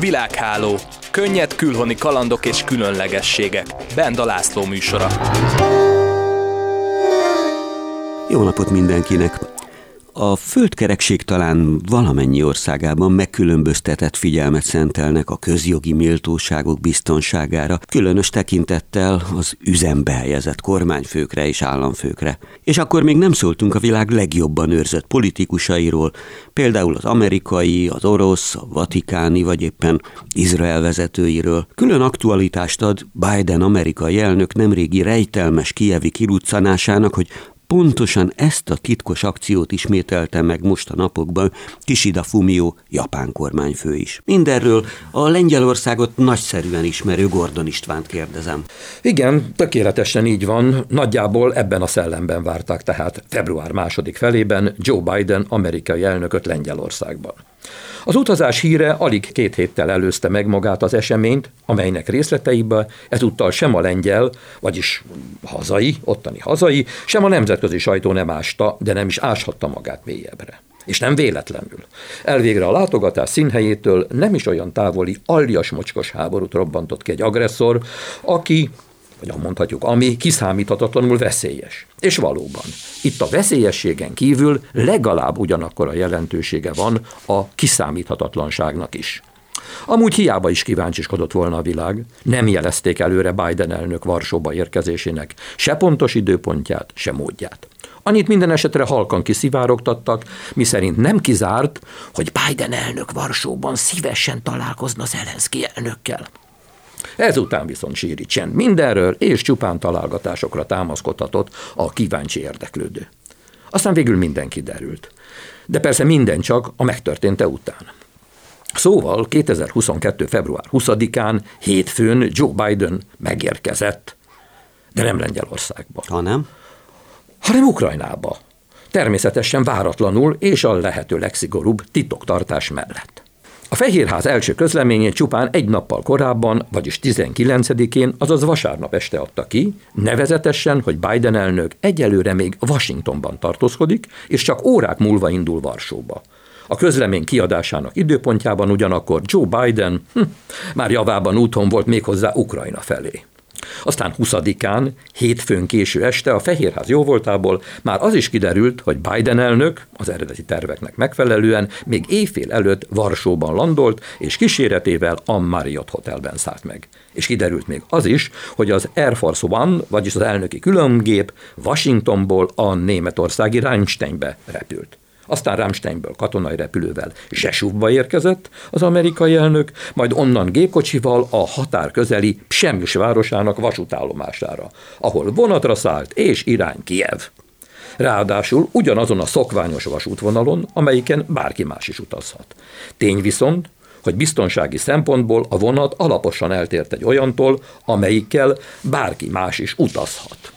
Világháló. Könnyed külhoni kalandok és különlegességek. Benda László műsora. Jó napot mindenkinek! A földkerekség talán valamennyi országában megkülönböztetett figyelmet szentelnek a közjogi méltóságok biztonságára, különös tekintettel az üzembe helyezett kormányfőkre és államfőkre. És akkor még nem szóltunk a világ legjobban őrzött politikusairól, például az amerikai, az orosz, a vatikáni vagy éppen Izrael vezetőiről. Külön aktualitást ad Biden amerikai elnök nemrégi rejtelmes kievi kiruccanásának, hogy Pontosan ezt a titkos akciót ismételte meg most a napokban Kishida Fumio, japán kormányfő is. Mindenről a Lengyelországot nagyszerűen ismerő Gordon Istvánt kérdezem. Igen, tökéletesen így van. Nagyjából ebben a szellemben várták tehát február második felében Joe Biden amerikai elnököt Lengyelországban. Az utazás híre alig két héttel előzte meg magát az eseményt, amelynek részleteibe ezúttal sem a lengyel, vagyis hazai, ottani hazai, sem a nemzetközi sajtó nem ásta, de nem is áshatta magát mélyebbre. És nem véletlenül. Elvégre a látogatás színhelyétől nem is olyan távoli, aljas mocskos háborút robbantott ki egy agresszor, aki vagy mondhatjuk, ami kiszámíthatatlanul veszélyes. És valóban, itt a veszélyességen kívül legalább ugyanakkor a jelentősége van a kiszámíthatatlanságnak is. Amúgy hiába is kíváncsiskodott volna a világ, nem jelezték előre Biden elnök Varsóba érkezésének se pontos időpontját, se módját. Annyit minden esetre halkan kiszivárogtattak, miszerint nem kizárt, hogy Biden elnök Varsóban szívesen találkozna Zelenszky elnökkel. Ezután viszont síri csend mindenről, és csupán találgatásokra támaszkodhatott a kíváncsi érdeklődő. Aztán végül minden kiderült. De persze minden csak a megtörténte után. Szóval 2022. február 20-án, hétfőn Joe Biden megérkezett, de nem Lengyelországba. Ha nem? Hanem Ukrajnába. Természetesen váratlanul és a lehető legszigorúbb titoktartás mellett. A Fehérház első közleményét csupán egy nappal korábban, vagyis 19-én, azaz vasárnap este adta ki, nevezetesen, hogy Biden elnök egyelőre még Washingtonban tartózkodik, és csak órák múlva indul Varsóba. A közlemény kiadásának időpontjában ugyanakkor Joe Biden hm, már javában úton volt méghozzá Ukrajna felé. Aztán 20-án, hétfőn késő este a Fehérház jóvoltából már az is kiderült, hogy Biden elnök az eredeti terveknek megfelelően még éjfél előtt Varsóban landolt, és kíséretével a Marriott Hotelben szállt meg. És kiderült még az is, hogy az Air Force One, vagyis az elnöki különgép Washingtonból a németországi Rheinsteinbe repült. Aztán Ramsteinből katonai repülővel Zsesúvba érkezett az amerikai elnök, majd onnan gépkocsival a határ közeli Psemjus városának vasútállomására, ahol vonatra szállt és irány Kiev. Ráadásul ugyanazon a szokványos vasútvonalon, amelyiken bárki más is utazhat. Tény viszont, hogy biztonsági szempontból a vonat alaposan eltért egy olyantól, amelyikkel bárki más is utazhat.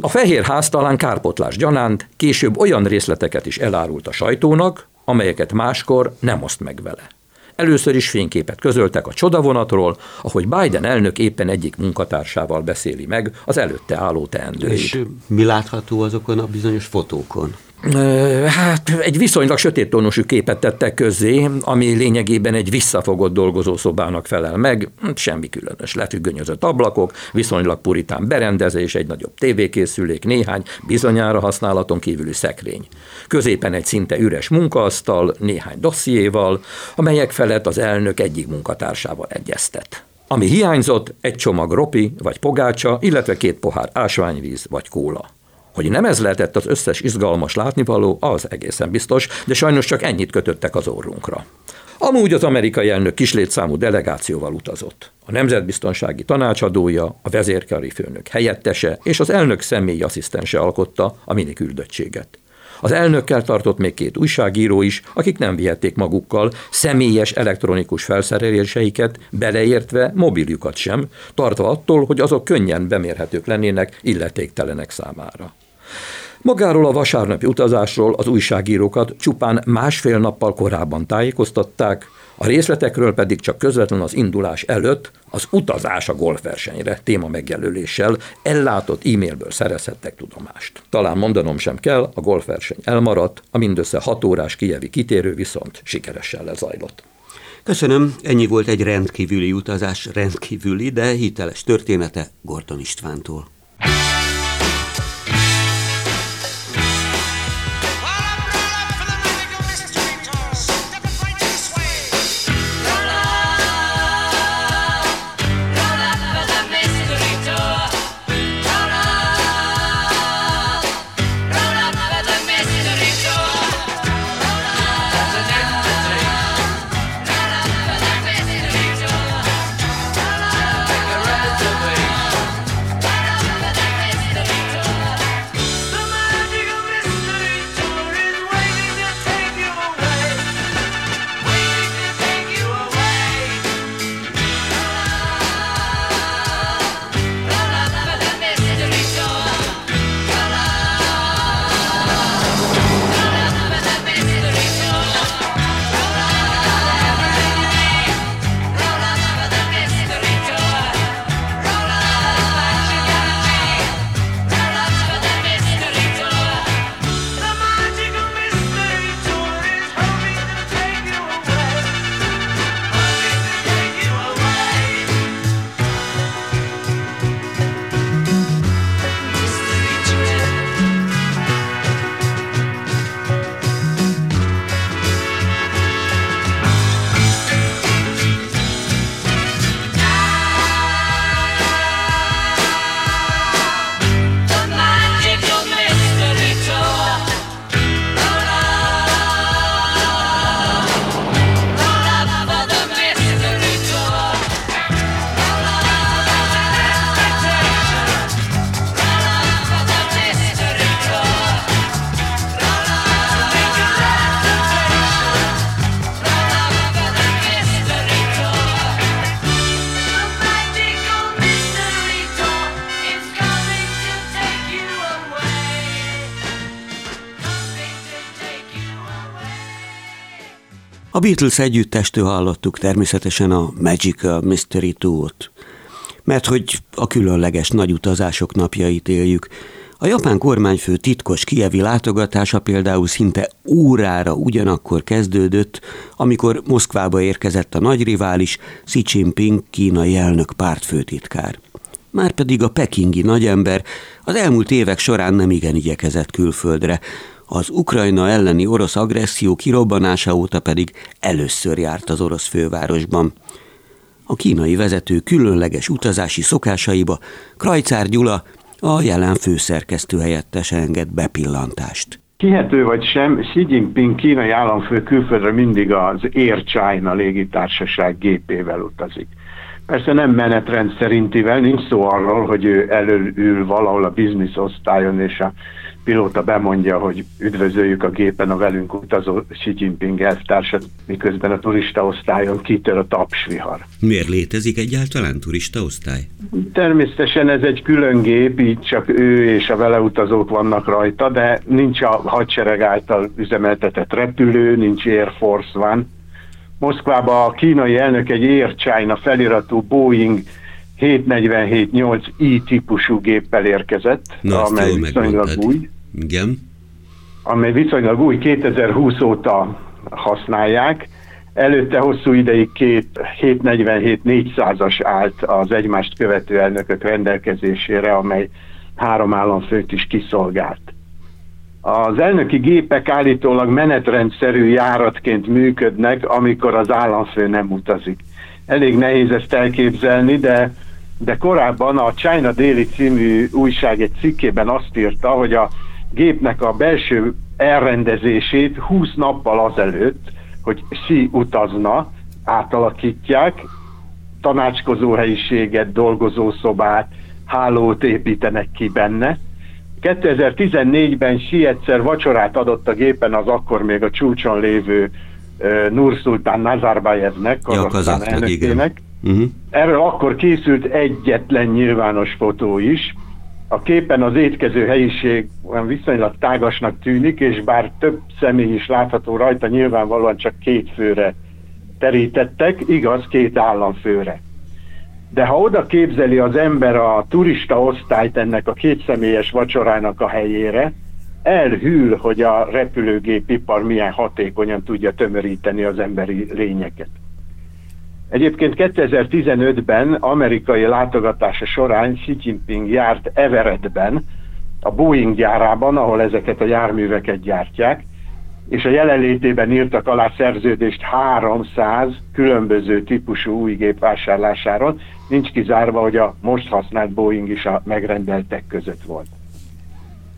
A Fehér Ház talán kárpotlás gyanánt később olyan részleteket is elárult a sajtónak, amelyeket máskor nem oszt meg vele. Először is fényképet közöltek a csodavonatról, ahogy Biden elnök éppen egyik munkatársával beszéli meg az előtte álló teendőit. És mi látható azokon a bizonyos fotókon? Hát egy viszonylag sötét tónusú képet tettek közzé, ami lényegében egy visszafogott dolgozószobának felel meg, semmi különös, lefüggönyözött ablakok, viszonylag puritán berendezés, egy nagyobb tévékészülék, néhány bizonyára használaton kívüli szekrény. Középen egy szinte üres munkaasztal, néhány dossziéval, amelyek felett az elnök egyik munkatársával egyeztet. Ami hiányzott, egy csomag ropi vagy pogácsa, illetve két pohár ásványvíz vagy kóla. Hogy nem ez lehetett az összes izgalmas látnivaló, az egészen biztos, de sajnos csak ennyit kötöttek az orrunkra. Amúgy az amerikai elnök kislétszámú delegációval utazott. A nemzetbiztonsági tanácsadója, a vezérkari főnök helyettese és az elnök személyi asszisztense alkotta a mini küldöttséget. Az elnökkel tartott még két újságíró is, akik nem vihették magukkal személyes elektronikus felszereléseiket, beleértve mobiljukat sem, tartva attól, hogy azok könnyen bemérhetők lennének illetéktelenek számára. Magáról a vasárnapi utazásról az újságírókat csupán másfél nappal korábban tájékoztatták, a részletekről pedig csak közvetlenül az indulás előtt az utazás a golfversenyre téma megjelöléssel ellátott e-mailből szerezhettek tudomást. Talán mondanom sem kell, a golfverseny elmaradt, a mindössze hat órás kijevi kitérő viszont sikeresen lezajlott. Köszönöm, ennyi volt egy rendkívüli utazás, rendkívüli, de hiteles története Gordon Istvántól. A Beatles együttestől hallottuk természetesen a Magical Mystery Tour-t. Mert hogy a különleges nagy utazások napjait éljük, a japán kormányfő titkos kievi látogatása például szinte órára ugyanakkor kezdődött, amikor Moszkvába érkezett a nagy rivális Xi Jinping kínai elnök pártfőtitkár. Márpedig a pekingi nagyember az elmúlt évek során nem igen igyekezett külföldre, az Ukrajna elleni orosz agresszió kirobbanása óta pedig először járt az orosz fővárosban. A kínai vezető különleges utazási szokásaiba Krajcár Gyula, a jelen főszerkesztő helyettes enged bepillantást. Kihető vagy sem, Xi Jinping kínai államfő külföldre mindig az Air China légitársaság gépével utazik. Persze nem menetrend szerintivel, nincs szó arról, hogy ő előül valahol a biznisz osztályon és a pilóta bemondja, hogy üdvözöljük a gépen a velünk utazó Xi Jinping elvtársat, miközben a turista osztályon kitör a tapsvihar. Miért létezik egyáltalán turista osztály? Természetesen ez egy külön gép, így csak ő és a vele utazók vannak rajta, de nincs a hadsereg által üzemeltetett repülő, nincs Air Force One. Moszkvába a kínai elnök egy Air China feliratú Boeing 747-8i típusú géppel érkezett, Na, amely viszonylag új. Igen. Amely viszonylag új, 2020 óta használják. Előtte hosszú ideig két 747-400-as állt az egymást követő elnökök rendelkezésére, amely három államfőt is kiszolgált. Az elnöki gépek állítólag menetrendszerű járatként működnek, amikor az államfő nem utazik. Elég nehéz ezt elképzelni, de, de korábban a China Daily című újság egy cikkében azt írta, hogy a gépnek a belső elrendezését 20 nappal azelőtt, hogy Xi utazna, átalakítják, tanácskozó helyiséget, dolgozószobát, hálót építenek ki benne. 2014-ben Xi egyszer vacsorát adott a gépen az akkor még a csúcson lévő uh, Nursultán Nazarbayevnek, Kazaksztán ja, elnökének. Uh-huh. Erről akkor készült egyetlen nyilvános fotó is, a képen az étkező helyiség olyan viszonylag tágasnak tűnik, és bár több személy is látható rajta, nyilvánvalóan csak két főre terítettek, igaz, két államfőre. De ha oda képzeli az ember a turista osztályt ennek a két személyes vacsorának a helyére, elhűl, hogy a repülőgépipar milyen hatékonyan tudja tömöríteni az emberi lényeket. Egyébként 2015-ben amerikai látogatása során Xi Jinping járt Everettben, a Boeing gyárában, ahol ezeket a járműveket gyártják, és a jelenlétében írtak alá szerződést 300 különböző típusú új gép vásárlásáról, nincs kizárva, hogy a most használt Boeing is a megrendeltek között volt.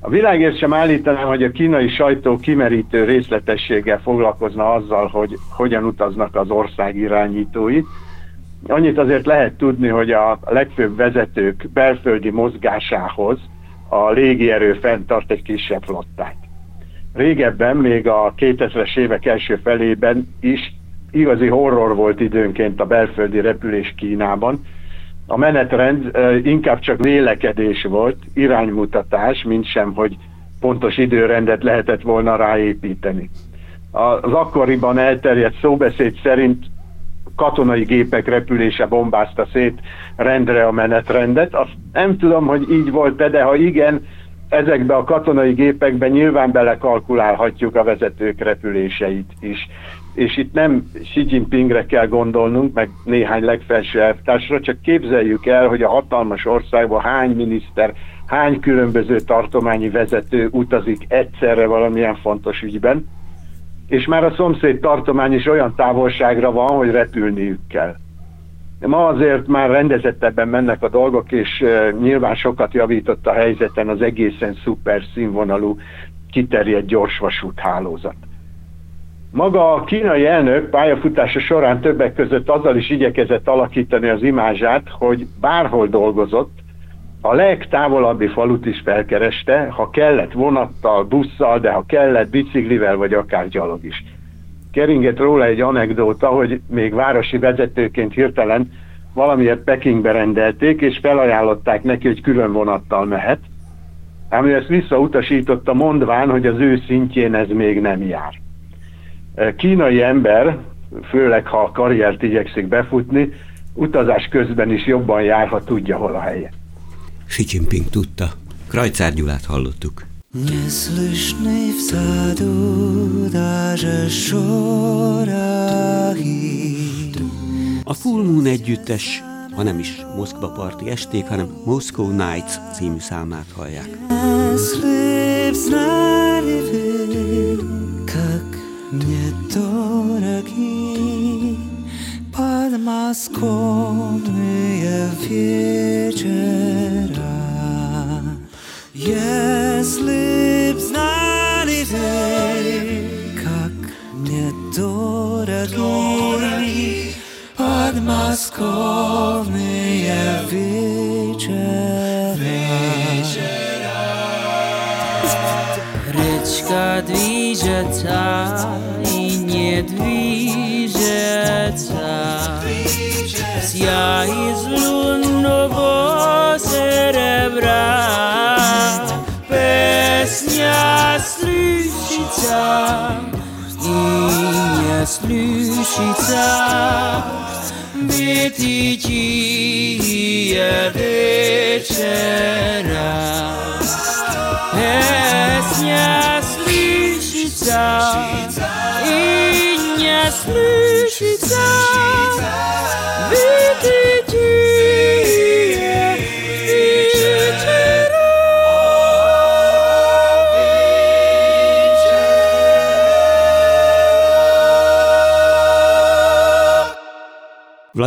A világért sem állítanám, hogy a kínai sajtó kimerítő részletességgel foglalkozna azzal, hogy hogyan utaznak az ország irányítói. Annyit azért lehet tudni, hogy a legfőbb vezetők belföldi mozgásához a légierő fenntart egy kisebb flottát. Régebben, még a 2000-es évek első felében is igazi horror volt időnként a belföldi repülés Kínában. A menetrend inkább csak vélekedés volt, iránymutatás, mint sem, hogy pontos időrendet lehetett volna ráépíteni. Az akkoriban elterjedt szóbeszéd szerint katonai gépek repülése bombázta szét rendre a menetrendet. Azt nem tudom, hogy így volt-e, de ha igen, ezekbe a katonai gépekben nyilván belekalkulálhatjuk a vezetők repüléseit is. És itt nem Xi Jinpingre kell gondolnunk, meg néhány legfelső elvtársra, csak képzeljük el, hogy a hatalmas országban hány miniszter, hány különböző tartományi vezető utazik egyszerre valamilyen fontos ügyben, és már a szomszéd tartomány is olyan távolságra van, hogy repülniük kell. Ma azért már rendezettebben mennek a dolgok, és nyilván sokat javított a helyzeten az egészen szuper színvonalú kiterjedt gyorsvasút hálózat. Maga a kínai elnök pályafutása során többek között azzal is igyekezett alakítani az imázsát, hogy bárhol dolgozott, a legtávolabbi falut is felkereste, ha kellett vonattal, busszal, de ha kellett biciklivel, vagy akár gyalog is. Keringett róla egy anekdóta, hogy még városi vezetőként hirtelen valamiért Pekingbe rendelték, és felajánlották neki, hogy külön vonattal mehet, ám ő ezt visszautasította mondván, hogy az ő szintjén ez még nem jár Kínai ember, főleg ha a karriert igyekszik befutni, utazás közben is jobban jár, ha tudja, hol a helye. Xi Jinping tudta. Krajcár Gyulát hallottuk. Не слышны в саду даже шорохи. A Full Moon együttes, ha nem is Moszkva parti esték, hanem Moscow Nights című számát hallják. Подмосковные вечера Если б знали вы, как мне дороги подмосковные ya es un nuevo cerebra Pesnia slyšica Inia slyšica. Vytítí je večera. Pesnia slyšica Inia slyšica.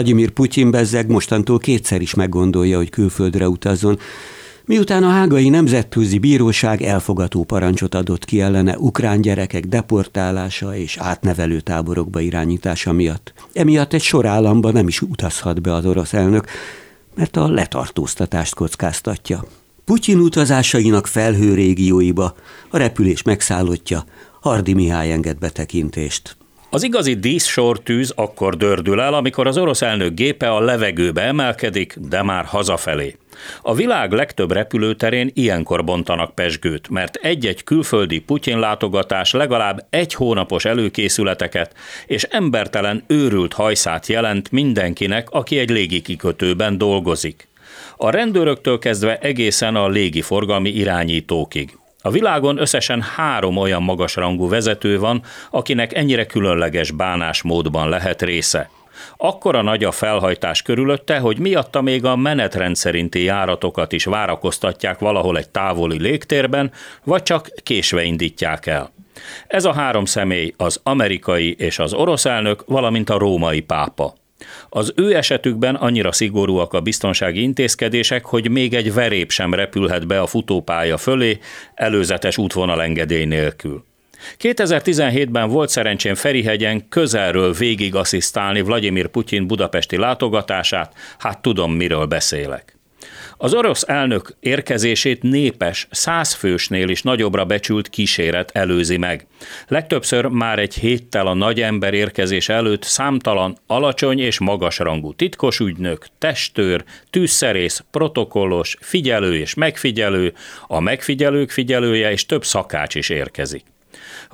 Vladimir Putyin bezzeg mostantól kétszer is meggondolja, hogy külföldre utazzon, Miután a Hágai Nemzetközi Bíróság elfogató parancsot adott ki ellene ukrán gyerekek deportálása és átnevelő táborokba irányítása miatt. Emiatt egy sor államba nem is utazhat be az orosz elnök, mert a letartóztatást kockáztatja. Putyin utazásainak felhő régióiba a repülés megszállottja, Hardi Mihály enged betekintést. Az igazi díszsortűz akkor dördül el, amikor az orosz elnök gépe a levegőbe emelkedik, de már hazafelé. A világ legtöbb repülőterén ilyenkor bontanak pesgőt, mert egy-egy külföldi Putyin látogatás legalább egy hónapos előkészületeket és embertelen őrült hajszát jelent mindenkinek, aki egy légikikötőben dolgozik. A rendőröktől kezdve egészen a légiforgalmi irányítókig. A világon összesen három olyan magasrangú vezető van, akinek ennyire különleges bánásmódban lehet része. Akkora nagy a felhajtás körülötte, hogy miatta még a menetrend szerinti járatokat is várakoztatják valahol egy távoli légtérben, vagy csak késve indítják el. Ez a három személy az amerikai és az orosz elnök, valamint a római pápa. Az ő esetükben annyira szigorúak a biztonsági intézkedések, hogy még egy verép sem repülhet be a futópálya fölé előzetes útvonalengedély nélkül. 2017-ben volt szerencsém Ferihegyen közelről végig asszisztálni Vladimir Putyin budapesti látogatását, hát tudom, miről beszélek. Az orosz elnök érkezését népes, százfősnél is nagyobbra becsült kíséret előzi meg. Legtöbbször már egy héttel a nagy ember érkezés előtt számtalan alacsony és magasrangú titkos ügynök, testőr, tűzszerész, protokollos, figyelő és megfigyelő, a megfigyelők figyelője és több szakács is érkezik.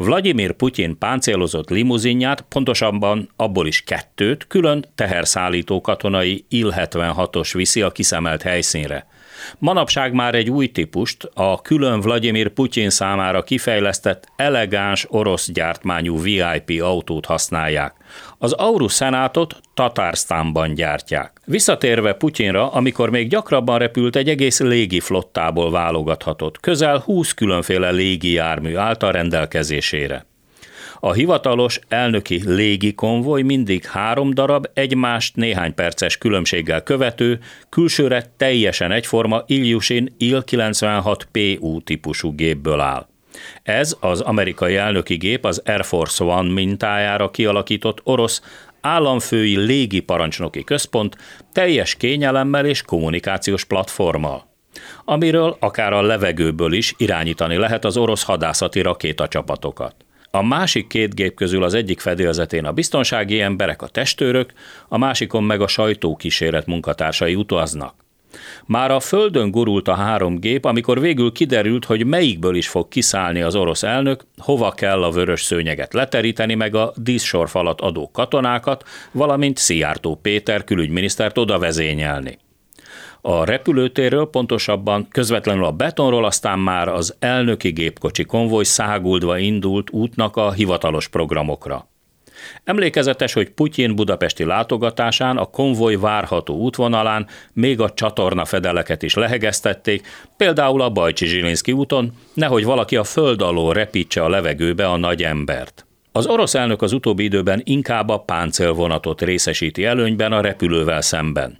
Vladimir Putyin páncélozott limuzinját, pontosabban abból is kettőt, külön teherszállító katonai Il-76-os viszi a kiszemelt helyszínre. Manapság már egy új típust, a külön Vladimir Putyin számára kifejlesztett elegáns orosz gyártmányú VIP autót használják. Az Aurus Senátot Tatársztánban gyártják. Visszatérve Putyinra, amikor még gyakrabban repült, egy egész légi flottából válogathatott. Közel 20 különféle légi jármű állt a rendelkezésére. A hivatalos elnöki légi konvoj mindig három darab, egymást néhány perces különbséggel követő, külsőre teljesen egyforma Ilyushin Il-96PU típusú gépből áll. Ez az amerikai elnöki gép az Air Force One mintájára kialakított orosz államfői légi parancsnoki központ teljes kényelemmel és kommunikációs platformmal amiről akár a levegőből is irányítani lehet az orosz hadászati rakétacsapatokat. A másik két gép közül az egyik fedélzetén a biztonsági emberek, a testőrök, a másikon meg a sajtókíséret munkatársai utaznak. Már a földön gurult a három gép, amikor végül kiderült, hogy melyikből is fog kiszállni az orosz elnök, hova kell a vörös szőnyeget leteríteni, meg a díszsorfalat adó katonákat, valamint Szijjártó Péter külügyminisztert oda vezényelni. A repülőtérről, pontosabban közvetlenül a betonról aztán már az elnöki gépkocsi konvoj száguldva indult útnak a hivatalos programokra. Emlékezetes, hogy Putyin budapesti látogatásán a konvoj várható útvonalán még a csatorna fedeleket is lehegeztették, például a Bajcsi Zsilinszki úton, nehogy valaki a föld alól repítse a levegőbe a nagy embert. Az orosz elnök az utóbbi időben inkább a páncélvonatot részesíti előnyben a repülővel szemben.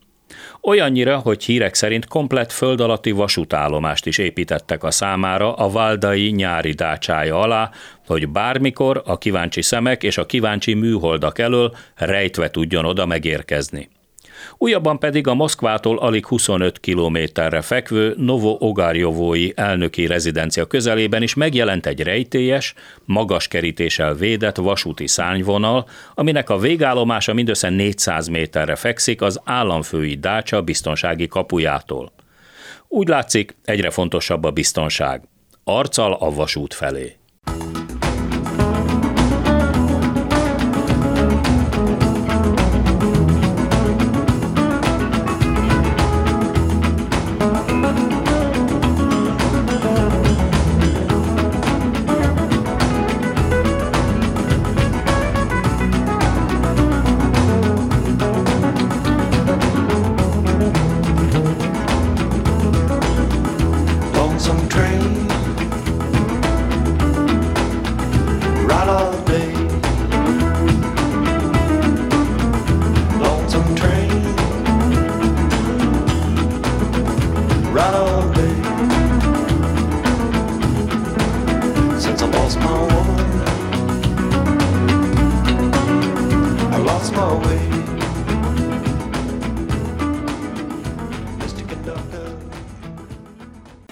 Olyannyira, hogy hírek szerint komplett föld alatti vasútállomást is építettek a számára a Valdai nyári dácsája alá, hogy bármikor a kíváncsi szemek és a kíváncsi műholdak elől rejtve tudjon oda megérkezni újabban pedig a Moszkvától alig 25 kilométerre fekvő Novo Ogarjovói elnöki rezidencia közelében is megjelent egy rejtélyes, magas kerítéssel védett vasúti szárnyvonal, aminek a végállomása mindössze 400 méterre fekszik az államfői dácsa biztonsági kapujától. Úgy látszik, egyre fontosabb a biztonság. Arccal a vasút felé.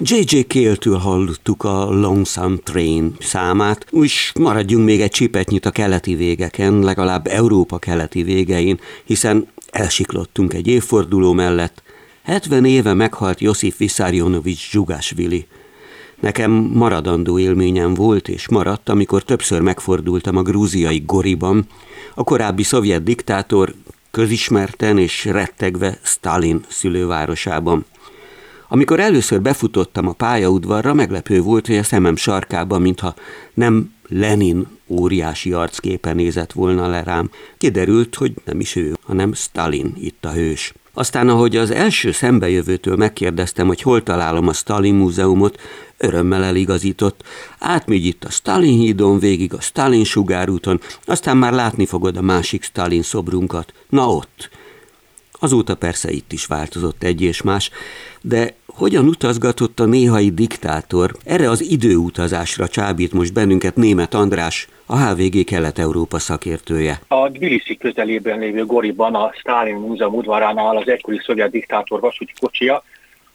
J.J. Kéltől hallottuk a Lonesome Train számát, és maradjunk még egy csipetnyit a keleti végeken, legalább Európa keleti végein, hiszen elsiklottunk egy évforduló mellett. 70 éve meghalt Josif Vissarionovics Zsugásvili. Nekem maradandó élményem volt és maradt, amikor többször megfordultam a grúziai Goriban, a korábbi szovjet diktátor közismerten és rettegve Stalin szülővárosában. Amikor először befutottam a pályaudvarra, meglepő volt, hogy a szemem sarkában, mintha nem Lenin óriási arcképe nézett volna le rám. Kiderült, hogy nem is ő, hanem Stalin itt a hős. Aztán, ahogy az első szembejövőtől megkérdeztem, hogy hol találom a Stalin múzeumot, örömmel eligazított. Átmegy itt a Stalin hídon, végig a Stalin sugárúton, aztán már látni fogod a másik Stalin szobrunkat. Na ott. Azóta persze itt is változott egy és más, de hogyan utazgatott a néhai diktátor? Erre az időutazásra csábít most bennünket német András, a HVG Kelet-Európa szakértője. A Tbilisi közelében lévő Goriban, a Stalin Múzeum udvaránál az egykori szovjet diktátor vasúti kocsia,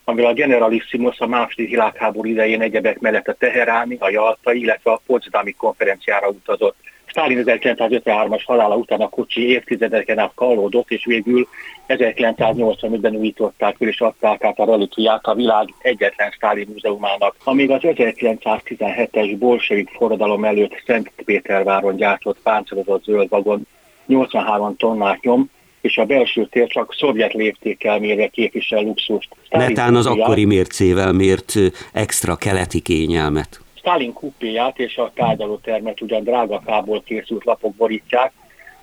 amivel a Generalissimus a második világháború idején egyebek mellett a Teheráni, a Jaltai, illetve a Potsdami konferenciára utazott. Stalin 1953-as halála után a kocsi évtizedeken át kallódott, és végül 1985-ben újították és adták át a relikviát a világ egyetlen Stalin múzeumának, amíg az 1917-es bolsevik forradalom előtt Szent Péterváron gyártott páncélozott zöld vagon 83 tonnát nyom, és a belső tér csak szovjet léptékkel mérve képvisel luxust. Netán az akkori mércével mért extra keleti kényelmet. Stalin kupéját és a tárgyalótermet ugyan drága fából készült lapok borítják,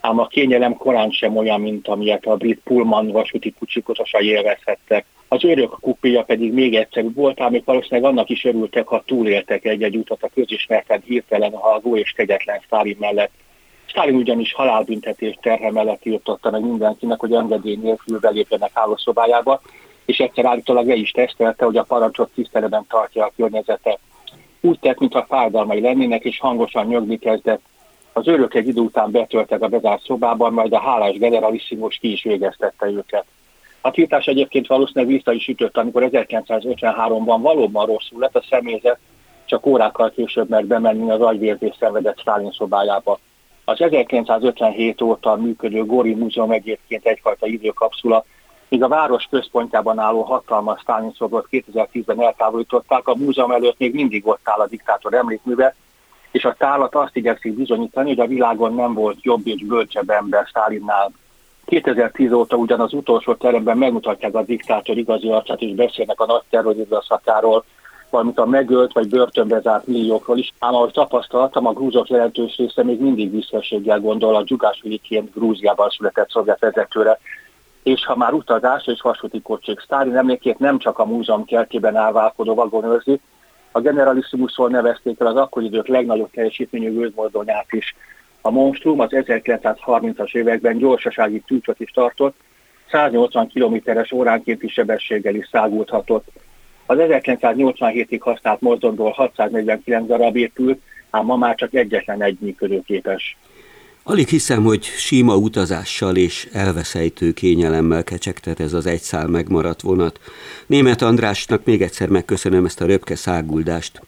ám a kényelem korán sem olyan, mint amilyet a brit Pullman vasúti kucsikotosai élvezhettek. Az örök kupéja pedig még egyszerűbb volt, ám valószínűleg annak is örültek, ha túléltek egy-egy utat a közismerten hirtelen halgó és kegyetlen Stalin mellett. Stalin ugyanis halálbüntetés terhe mellett írtotta meg mindenkinek, hogy engedély nélkül belépjenek állószobájába, és egyszer állítólag le is tesztelte, hogy a parancsot tiszteletben tartja a környezetet úgy tett, mintha fájdalmai lennének, és hangosan nyögni kezdett. Az őrök egy idő után betöltek a bezárt szobában, majd a hálás generalissimus ki is végeztette őket. A tiltás egyébként valószínűleg vissza is ütött, amikor 1953-ban valóban rosszul lett a személyzet, csak órákkal később mert bemenni az agyvérzés szenvedett Stalin szobájába. Az 1957 óta működő Gori Múzeum egyébként egyfajta időkapszula, míg a város központjában álló hatalmas Stalin szobrot 2010-ben eltávolították, a múzeum előtt még mindig ott áll a diktátor emlékműve, és a tárlat azt igyekszik bizonyítani, hogy a világon nem volt jobb és bölcsebb ember Stalinnál. 2010 óta ugyan az utolsó teremben megmutatják a diktátor igazi arcát, és beszélnek a nagy terrorizmuszakáról, valamint a megölt vagy börtönbe zárt milliókról is, ám ahogy tapasztaltam, a grúzok jelentős része még mindig visszaséggel gondol a Dzsugásviliként Grúziában született szovjet vezetőre, és ha már utazás és vasúti kocsik. Sztálin emlékét nem csak a múzeum kertjében állválkodó vagon őrzi, a Generalissimusról nevezték el az akkori idők legnagyobb teljesítményű gőzmozdonyát is. A Monstrum az 1930-as években gyorsasági tűcsot is tartott, 180 km-es óránkénti sebességgel is szágulthatott. Az 1987-ig használt mozdonyból 649 darab épült, ám ma már csak egyetlen egy működőképes. Alig hiszem, hogy sima utazással és elveszejtő kényelemmel kecsegtet ez az egy szál megmaradt vonat. Német Andrásnak még egyszer megköszönöm ezt a röpke száguldást.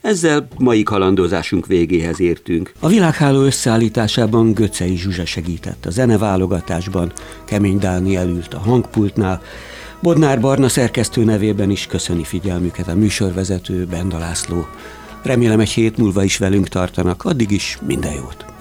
Ezzel mai kalandozásunk végéhez értünk. A világháló összeállításában Göcei Zsuzsa segített, a zeneválogatásban Kemény Dániel ült a hangpultnál, Bodnár Barna szerkesztő nevében is köszöni figyelmüket a műsorvezető Benda László. Remélem egy hét múlva is velünk tartanak, addig is minden jót!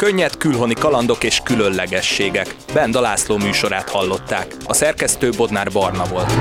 Könnyed külhoni kalandok és különlegességek. Benda László műsorát hallották. A szerkesztő Bodnár Barna volt.